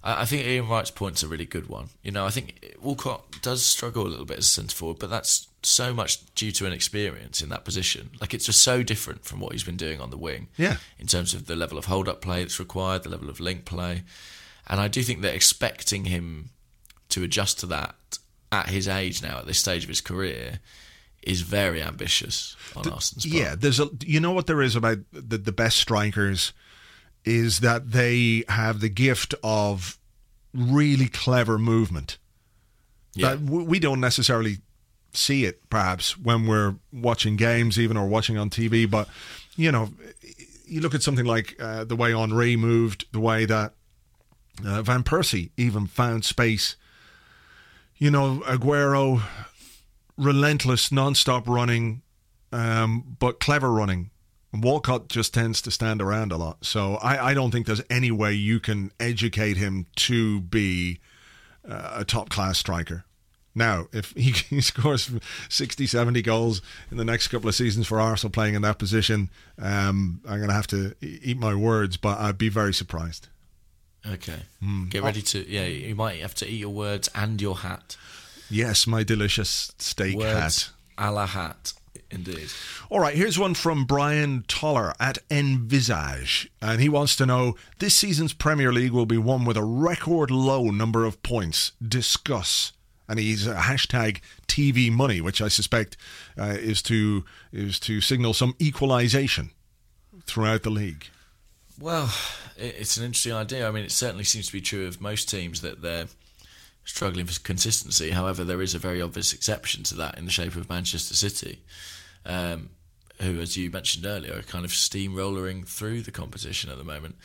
I, I think Ian Wright's point's a really good one. You know, I think Walcott does struggle a little bit as a centre forward, but that's so much due to an experience in that position. Like it's just so different from what he's been doing on the wing. Yeah. In terms of the level of hold up play that's required, the level of link play. And I do think that expecting him to adjust to that at his age now, at this stage of his career, is very ambitious on Arsenal's part. Yeah, there's a. You know what there is about the the best strikers is that they have the gift of really clever movement. Yeah. That w- we don't necessarily see it perhaps when we're watching games even or watching on TV but you know you look at something like uh, the way Henry moved the way that uh, Van Persie even found space. You know Aguero relentless non-stop running um, but clever running. Walcott just tends to stand around a lot. So I, I don't think there's any way you can educate him to be uh, a top class striker. Now, if he, he scores 60, 70 goals in the next couple of seasons for Arsenal playing in that position, um, I'm going to have to eat my words, but I'd be very surprised. Okay. Hmm. Get ready to. Yeah, you might have to eat your words and your hat. Yes, my delicious steak Words hat. a la hat, indeed. All right, here's one from Brian Toller at Envisage. And he wants to know this season's Premier League will be won with a record low number of points. Discuss. And he's a hashtag TV money, which I suspect uh, is to is to signal some equalisation throughout the league. Well, it's an interesting idea. I mean, it certainly seems to be true of most teams that they're struggling for consistency. However, there is a very obvious exception to that in the shape of Manchester City, um, who, as you mentioned earlier, are kind of steamrolling through the competition at the moment.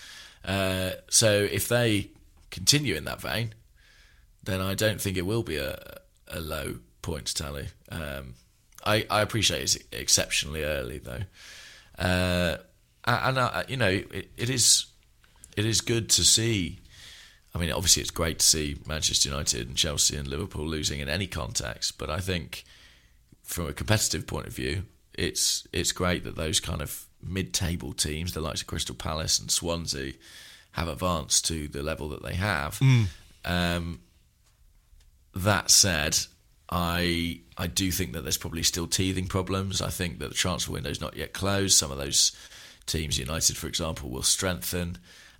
Uh, so if they continue in that vein, then I don't think it will be a, a low points tally. Um, I, I appreciate it's exceptionally early though, uh, and uh, you know it, it is it is good to see. I mean, obviously it's great to see Manchester United and Chelsea and Liverpool losing in any context, but I think from a competitive point of view, it's it's great that those kind of mid-table teams, the likes of Crystal Palace and Swansea, have advanced to the level that they have. Um, that said, I I do think that there's probably still teething problems. I think that the transfer window is not yet closed. Some of those teams, United for example, will strengthen,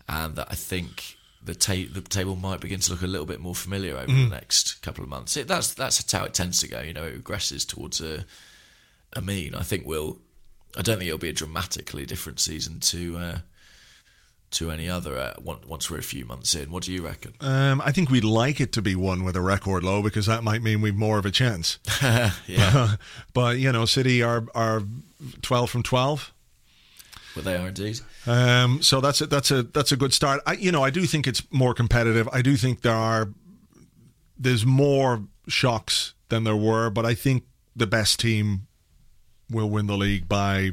and that I think the, ta- the table might begin to look a little bit more familiar over the next couple of months. It, that's that's how it tends to go. You know, it regresses towards a a mean. I think we'll. I don't think it'll be a dramatically different season to uh, to any other uh, once we're a few months in. What do you reckon? Um, I think we'd like it to be one with a record low because that might mean we've more of a chance. yeah, but you know, City are are twelve from twelve. But they are indeed. Um, so that's a, that's a that's a good start. I, you know, I do think it's more competitive. I do think there are there's more shocks than there were, but I think the best team will win the league by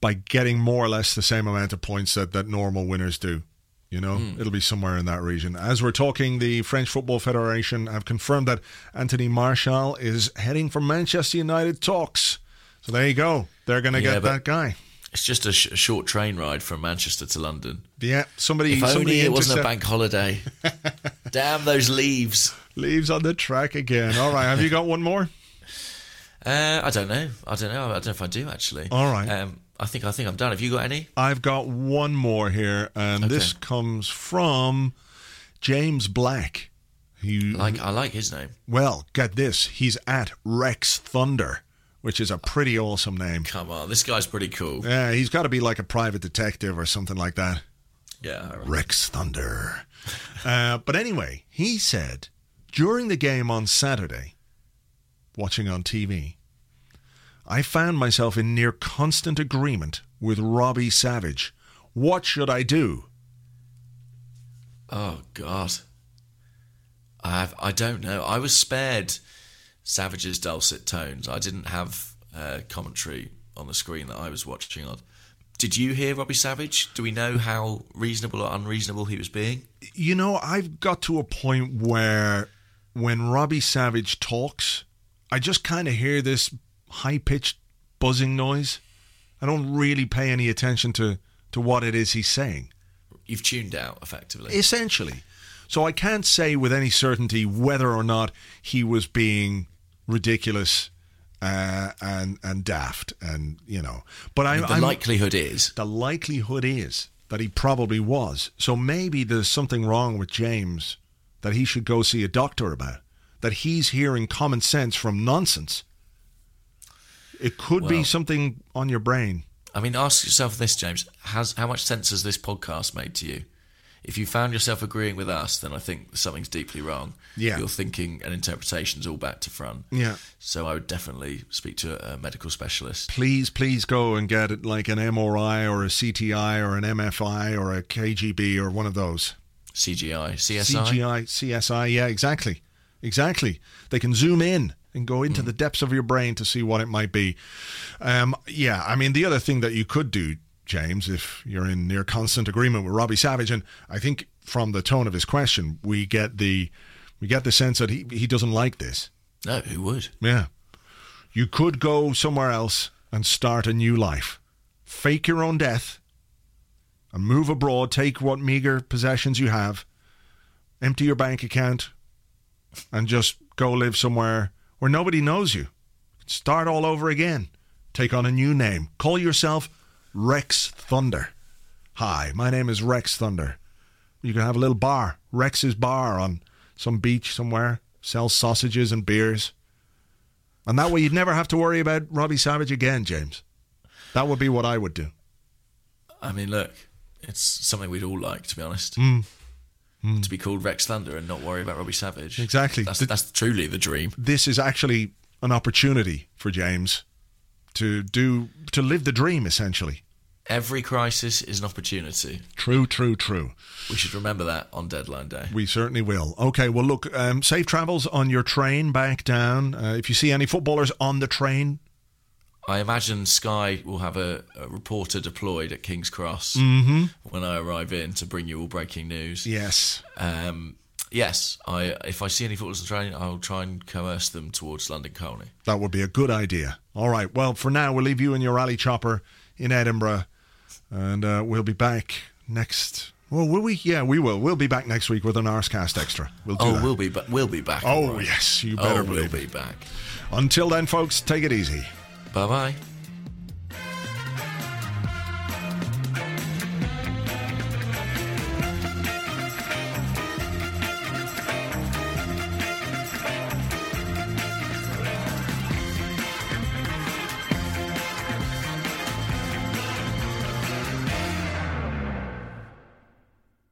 by getting more or less the same amount of points that, that normal winners do. You know, it'll be somewhere in that region. As we're talking, the French Football Federation have confirmed that Anthony Martial is heading for Manchester United talks. So there you go. They're going to Yeah, get that guy. It's just a, sh- a short train ride from Manchester to London. Yeah, somebody. If somebody only it wasn't a bank holiday. Damn those leaves. leaves on the track again. All right, have you got one more? Uh, I don't know. I don't know. I don't know if I do actually. All right. Um, I think I think I'm done. Have you got any? I've got one more here, and this comes from James Black. He Like I like his name. well, get this. He's at Rex Thunder, which is a pretty awesome name. Come on, this guy's pretty cool. Yeah, he's got to be like a private detective or something like that. Yeah. I. Rex Thunder. uh, but anyway, he said during the game on Saturday, watching on TV, I found myself in near constant agreement with Robbie Savage. What should I do? Oh God. I have. I don't know. I was spared Savage's dulcet tones. I didn't have uh, commentary on the screen that I was watching on. Did you hear Robbie Savage? Do we know how reasonable or unreasonable he was being? You know, I've got to a point where when Robbie Savage talks, I just kind of hear this high pitched buzzing noise. I don't really pay any attention to, to what it is he's saying. You've tuned out effectively. Essentially. So I can't say with any certainty whether or not he was being ridiculous uh, and and daft, and you know. But I, the I'm, likelihood is the likelihood is that he probably was. So maybe there's something wrong with James that he should go see a doctor about. That he's hearing common sense from nonsense. It could be something on your brain. I mean, ask yourself this, James: Has how much sense has this podcast made to you? If you found yourself agreeing with us, then I think something's deeply wrong. Yeah. your thinking and interpretations all back to front. Yeah. So I would definitely speak to a, a medical specialist. Please, please go and get like an MRI or a CTI or an MFI or a KGB or one of those. CGI, CSI. CGI, CSI. Yeah, exactly. Exactly. They can zoom in and go into the depths of your brain to see what it might be. Um, yeah, I mean, the other thing that you could do, James, if you're in near constant agreement with Robbie Savage, and I think from the tone of his question, we get the we get the sense that he, he doesn't like this. No, who would? Yeah. You could go somewhere else and start a new life. Fake your own death and move abroad, take what meager possessions you have, empty your bank account, and just go live somewhere where nobody knows you. Start all over again. Take on a new name. Call yourself Rex Thunder. Hi, my name is Rex Thunder. You can have a little bar, Rex's Bar, on some beach somewhere, sell sausages and beers. And that way you'd never have to worry about Robbie Savage again, James. That would be what I would do. I mean, look, it's something we'd all like, to be honest. Mm. To be called Rex Thunder and not worry about Robbie Savage. Exactly. That's, The- that's truly the dream. This is actually an opportunity for James to do to live the dream essentially. Every crisis is an opportunity. True, true, true. We should remember that on deadline day. We certainly will. Okay, well, look, um, safe travels on your train back down. Uh, if you see any footballers on the train, I imagine Sky will have a, a reporter deployed at King's Cross Mm-hmm. when I arrive in to bring you all breaking news. yes, Um, yes, I if I see any footballers on the train, I'll try and coerce them towards London Colney. that would be a good idea. All right, well, for now, we'll leave you in your Raleigh Chopper in Edinburgh, and uh, we'll be back next. Well, will we? Yeah, we will. We'll be back next week with an Arsecast Extra. We'll do Oh, that. we'll be ba- we'll be back. Oh, right. yes, you better oh, we'll be back. Until then, folks, take it easy. Bye bye.